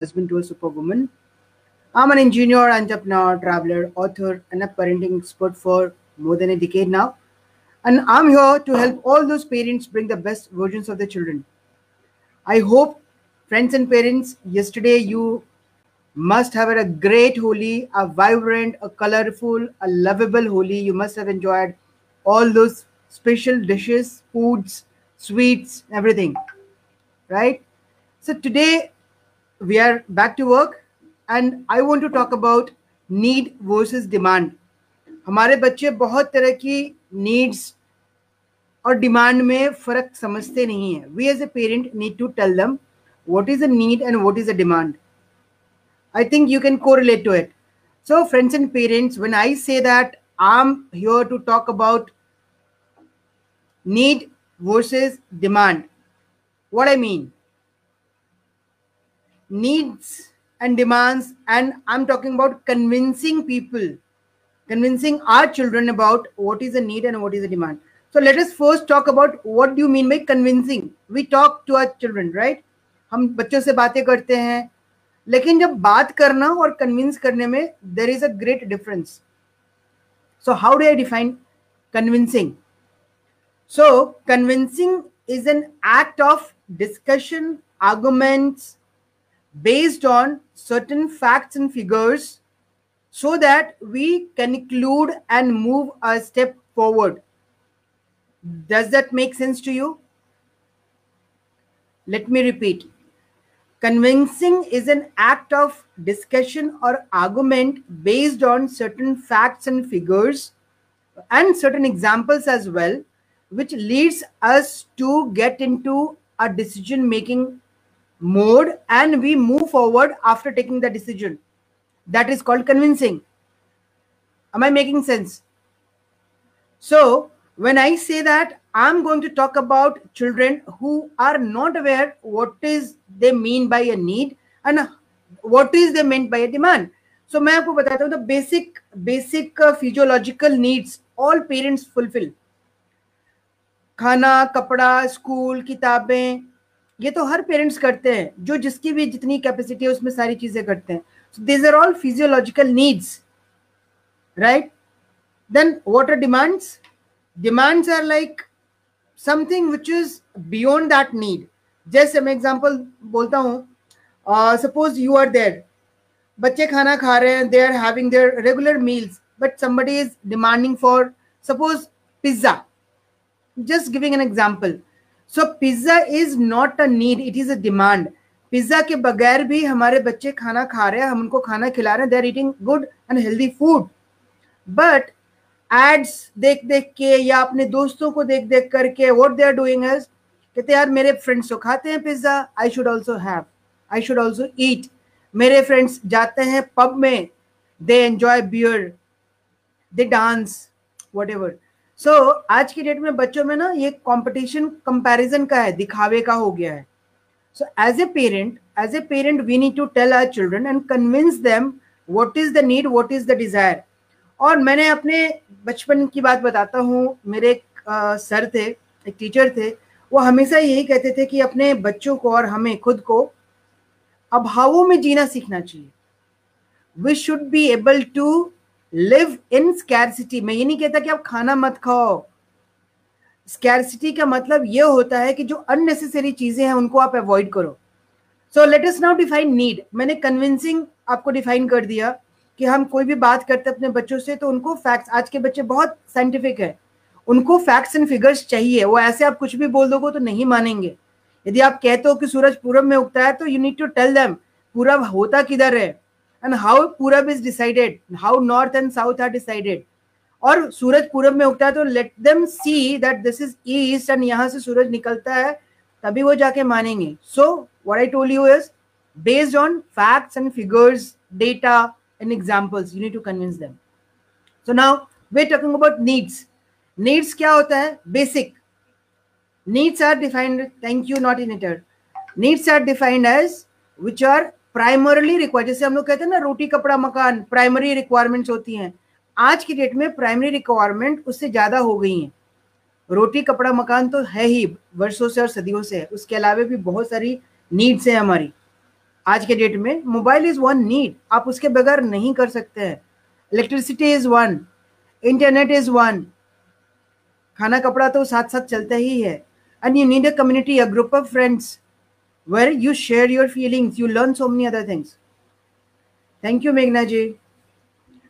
husband to a superwoman. I'm an engineer, entrepreneur, traveler, author, and a parenting expert for more than a decade now. And I'm here to help all those parents bring the best versions of their children. I hope, friends and parents, yesterday you must have had a great Holi, a vibrant, a colorful, a lovable Holi. You must have enjoyed all those special dishes, foods, sweets, everything. Right? So today we are back to work and I want to talk about need versus demand. हमारे बच्चे बहुत तरह की needs और demand में फर्क समझते नहीं है we as a parent need to tell them what is a need and what is a demand i think you can correlate to it so friends and parents when i say that i'm here to talk about need versus demand what i mean needs and demands and i'm talking about convincing people convincing our children about what is a need and what is a demand so let us first talk about what do you mean by convincing we talk to our children right हम बच्चों से बातें करते हैं लेकिन जब बात करना और कन्विंस करने में there is a great difference so how do I define convincing so convincing is an act of discussion arguments based on certain facts and figures so that we conclude and move a step forward. Does that make sense to you? Let me repeat. Convincing is an act of discussion or argument based on certain facts and figures and certain examples as well, which leads us to get into a decision making mode and we move forward after taking the decision. That is called convincing. Am I making sense? So, when I say that, I'm going to talk about children who are not aware what is they mean by a need and what is they meant by a demand. So, मैं आपको बताता हूँ the basic basic uh, physiological needs all parents fulfill. खाना कपड़ा school किताबें ये तो हर parents करते हैं, जो जिसकी भी जितनी कैपेसिटी है, उसमें सारी चीज़ें करते हैं। This are all physiological needs right then what are demands demands are like something which is beyond that need जैसे मैं एग्ज़ाम्पल बोलता हूँ सपोज़ यू आर देयर बच्चे खाना खा रहे हैं they are having their regular meals but somebody is demanding for suppose pizza just giving an example so pizza is not a need it is a demand pizza के बगैर भी हमारे बच्चे खाना खा रहे हैं, हम उनको खाना खिला रहे हैं they are eating good and healthy food but ads देख देख के या अपने दोस्तों को देख देख करके व्हाट दे आर डूइंग कहते यार मेरे फ्रेंड्स तो खाते हैं pizza I should also have I should also eat मेरे फ्रेंड्स जाते हैं पब में they enjoy beer they dance whatever so so, आज की डेट में बच्चों में ना ये कंपटीशन कंपैरिजन का है दिखावे का हो गया है। So as a parent as a parent we need to tell our children and convince them what is the need what is the desire और मैंने अपने बचपन की बात बताता हूँ। मेरे एक सर थे एक टीचर थे वो हमेशा यही कहते थे कि अपने बच्चों को और हमें खुद को अभावों में जीना सीखना चाहिए। We should be able to live in scarcity मैं ये नहीं कहता कि आप खाना मत खाओ। स्कैरसिटी का मतलब ये होता है कि जो अननेसेसरी चीज़ें हैं, उनको आप अवॉइड करो। So let us now define need मैंने कन्विंसिंग आपको डिफाइन कर दिया कि हम कोई भी बात करते अपने बच्चों से तो उनको फैक्ट्स आज के बच्चे बहुत साइंटिफिक है। उनको फैक्ट्स एंड फिगर्स चाहिए। वो ऐसे आप कुछ भी बोल दोगे तो नहीं मानेंगे। यदि आप कहते हो कि सूरज पूरब में उगता है तो you need to tell them पूरब होता किधर है? एंड हाउ पूरब is decided how north and south are decided और सूरज पूरब में उगता है तो let them see that this is east and यहाँ से सूरज निकलता है, तभी वो जाके मानेंगे। So what I told you is based on facts and figures data and examples you need to convince them so now we talking about needs needs क्या होता है? Basic needs are defined thank you not in needs are defined as which are primarily require जैसे हम लोग कहते हैं ना, रोटी, कपड़ा, मकान प्राइमरी रिक्वायरमेंट्स होती हैं। आज की डेट में प्राइमरी रिक्वायरमेंट उससे ज़्यादा हो गई हैं। रोटी, कपड़ा, मकान तो है ही, वर्षों से और सदियों से है। उसके अलावा भी बहुत सारी नीड्स है हमारी। आज के डेट में मोबाइल इज़ वन नीड आप उसके बगैर नहीं कर सकते हैं। Electricity is one internet is one खाना, कपड़ा तो साथ साथ चलता ही है। And you need a community a group of friends where you share your feelings you learn so many other things thank you मेघना ji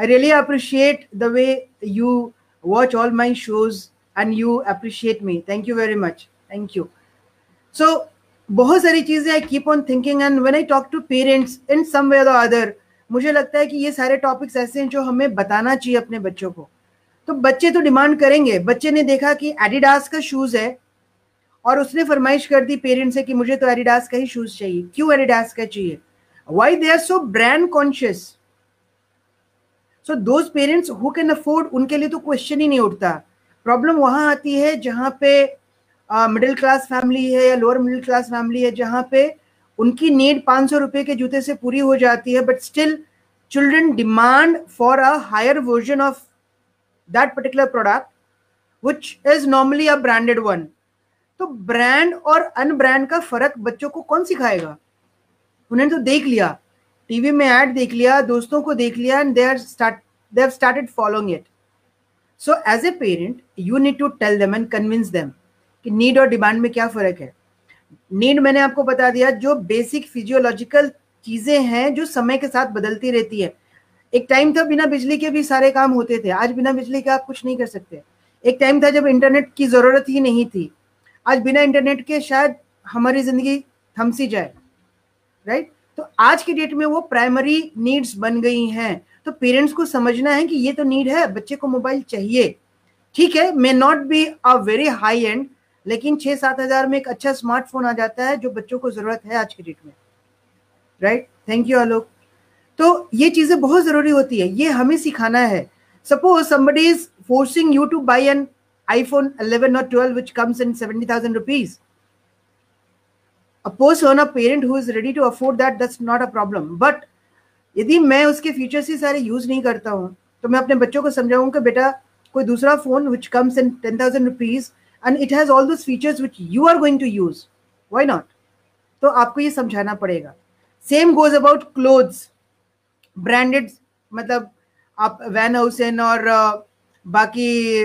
I really appreciate the way you watch all my shows and you appreciate me thank you very much thank you so बहुत सारी चीज़ें I keep on thinking and when I talk to parents in some way other मुझे लगता है कि ये सारे topics ऐसे हैं जो हमें बताना चाहिए अपने बच्चों को। तो बच्चे तो डिमांड करेंगे। बच्चे ने देखा कि एडिडास का शूज़ है और उसने फरमाइश कर दी पेरेंट्स से कि मुझे तो एडिडास का ही शूज़ चाहिए। क्यों एडिडास का चाहिए? Why they are so brand conscious so those parents who can afford उनके लिए तो क्वेश्चन ही नहीं उठता। प्रॉब्लम वहाँ आती है जहाँ पे मिडिल क्लास फैमिली है या लोअर मिडिल क्लास फैमिली है, जहाँ पे उनकी नीड पाँच सौ रुपए के जूते से पूरी हो जाती है but still children demand for a higher version of that particular product which is normally a branded one तो ब्रांड और अनब्रांड का फ़र्क बच्चों को कौन सिखाएगा? उन्होंने तो देख लिया। टीवी में ऐड देख लिया, दोस्तों को देख लिया and they are start they have started following it so as a parent you need to tell them and convince them कि नीड और डिमांड में क्या फ़र्क है। नीड मैंने आपको बता दिया, जो बेसिक फिजियोलॉजिकल चीज़ें हैं, जो समय के साथ बदलती रहती है। एक टाइम था बिना बिजली के भी सारे काम होते थे, आज बिना बिजली के आप कुछ नहीं कर सकते। एक टाइम था जब इंटरनेट की ज़रूरत ही नहीं थी। आज बिना इंटरनेट के शायद हमारी ज़िंदगी थमसी जाए राइट तो आज की डेट में वो प्राइमरी नीड्स बन गई हैं। तो पेरेंट्स को समझना है कि ये तो नीड है, बच्चे को मोबाइल चाहिए। ठीक है may not be a very high end लेकिन छह सात हज़ार में एक अच्छा स्मार्टफ़ोन आ जाता है जो बच्चों को ज़रूरत है आज की डेट में। राइट थैंक यू आलोक तो ये चीज़ें बहुत ज़रूरी होती है। ये हमें सिखाना है। Suppose somebody is forcing you to buy an iPhone 11 और 12 which comes in 70000 rupees. A person a parent who is ready to afford that that's not a problem. But यदि मैं उसके फीचर्स ही सारे यूज़ नहीं करता हूँ तो मैं अपने बच्चों को समझाऊं कि बेटा कोई दूसरा phone which comes in ten thousand rupees and it has all those features which you are going to use why not तो आपको ये समझाना पड़ेगा। Same goes about clothes branded मतलब आप वैन हाउसन और uh, बाकी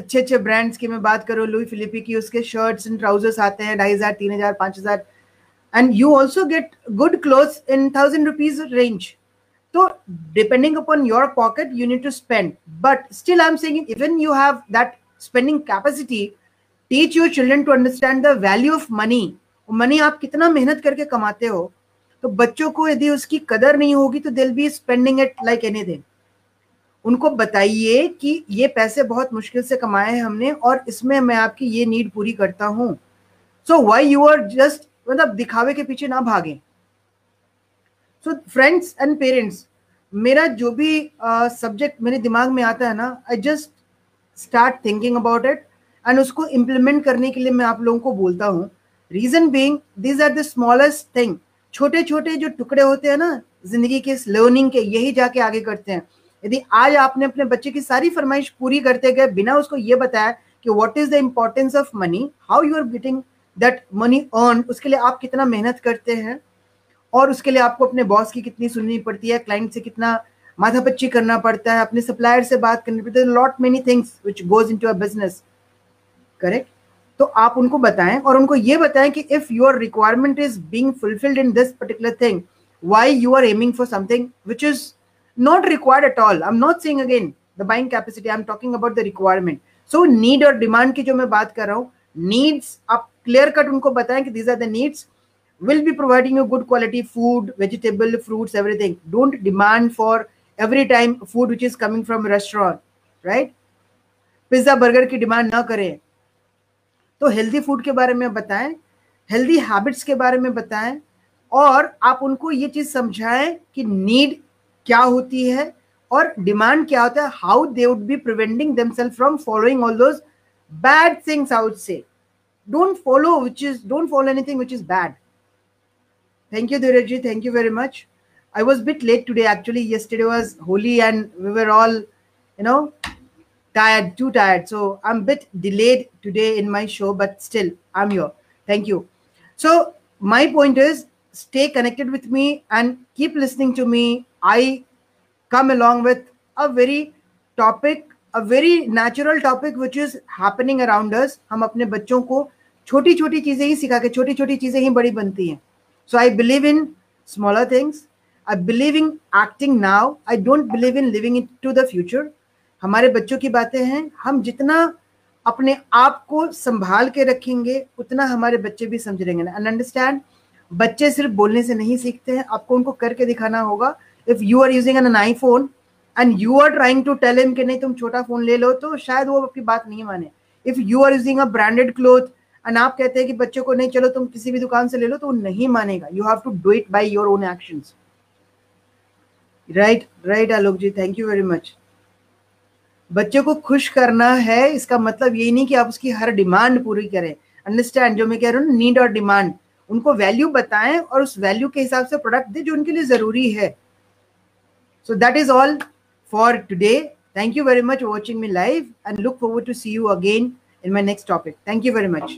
अच्छे अच्छे ब्रांड्स की मैं बात करूँ लुई फिलिपी की, उसके शर्ट्स एंड ट्राउजर्स आते हैं, ढाई हज़ार, तीन हज़ार, पाँच हज़ार। And you also get good clothes in thousand rupees range तो depending upon your pocket you need to spend but still I am saying even you have that spending capacity teach your children to understand the value of money money आप कितना मेहनत करके कमाते हो तो बच्चों को यदि उसकी कदर नहीं होगी तो they'll be spending it like anything उनको बताइए कि ये पैसे बहुत मुश्किल से कमाए हैं हमने और इसमें मैं आपकी ये नीड पूरी करता हूँ। So why you are just मतलब दिखावे के पीछे ना भागे। सो फ्रेंड्स एंड पेरेंट्स मेरा जो भी सब्जेक्ट uh, मेरे दिमाग में आता है ना I just start thinking about it and उसको इम्प्लीमेंट करने के लिए मैं आप लोगों को बोलता हूँ। Reason being these are the smallest thing छोटे छोटे जो टुकड़े होते हैं ना ज़िंदगी के लर्निंग के यही जाके आगे करते हैं। यदि आज आपने अपने बच्चे की सारी फरमाइश पूरी करते गए, बिना उसको ये बताया कि what is the importance of money how you are getting that money earn उसके लिए आप कितना मेहनत करते हैं और उसके लिए आपको अपने बॉस की कितनी सुननी पड़ती है क्लाइंट से कितना माथापच्ची करना पड़ता है, अपने सप्लायर से बात करनी पड़ती है lot many things which goes into a business correct तो आप उनको बताएँ और उनको ये बताएँ कि if your requirement is being fulfilled in this particular thing why you are aiming for something which is not required at all i'm not saying again the buying capacity i'm talking about the requirement so need और demand की जो मैं बात कर रहा हूँ needs आप clear cut उनको बताएँ कि these are the needs will be providing you good quality food vegetable fruits everything don't demand for every time food which is coming from restaurant right pizza burger की demand ना करें तो healthy food के बारे में बताएँ healthy habits के बारे में बताएँ और आप उनको ये चीज़ समझाएँ कि नीड क्या होती है और डिमांड क्या होता है how they would be preventing themselves from following all those bad things out से don't follow which is don't follow anything which is bad thank you Dheeraj thank you very much i was a bit late today actually yesterday was holy and we were all you know tired too tired so i'm a bit delayed today in my show but still i'm here thank you so my point is stay connected with me and keep listening to me. I come along with a very topic, a very natural topic which is happening around us. हम अपने बच्चों को छोटी छोटी चीज़ें ही सिखा के छोटी छोटी चीज़ें ही बड़ी बनती हैं। So I believe in smaller things I believe in acting now I don't believe in living into the future हमारे बच्चों की बातें हैं। हम जितना अपने आप को संभाल के रखेंगे उतना हमारे बच्चे भी समझ लेंगे एंड अंडरस्टैंड बच्चे सिर्फ़ बोलने से नहीं सीखते हैं। आपको उनको करके दिखाना होगा। If you are using an iPhone and you are trying to tell him कि नहीं, तुम छोटा फ़ोन ले लो तो शायद वो आपकी बात नहीं माने। If you are using a branded cloth and आप कहते हैं कि बच्चों को नहीं, चलो तुम किसी भी दुकान से ले लो तो वो नहीं मानेगा। You have to do it by your own action right right Alok ji thank you very much बच्चे को खुश करना है, इसका मतलब यही नहीं कि आप उसकी हर डिमांड पूरी करें। अंडरस्टैंड जो मैं कह रहा हूँ नीड और डिमांड उनको वैल्यू बताएँ और उस वैल्यू के हिसाब से प्रोडक्ट दें जो उनके लिए ज़रूरी है। So that is all for today thank you very much watching me live and look forward to see you again in my next topic thank you very much.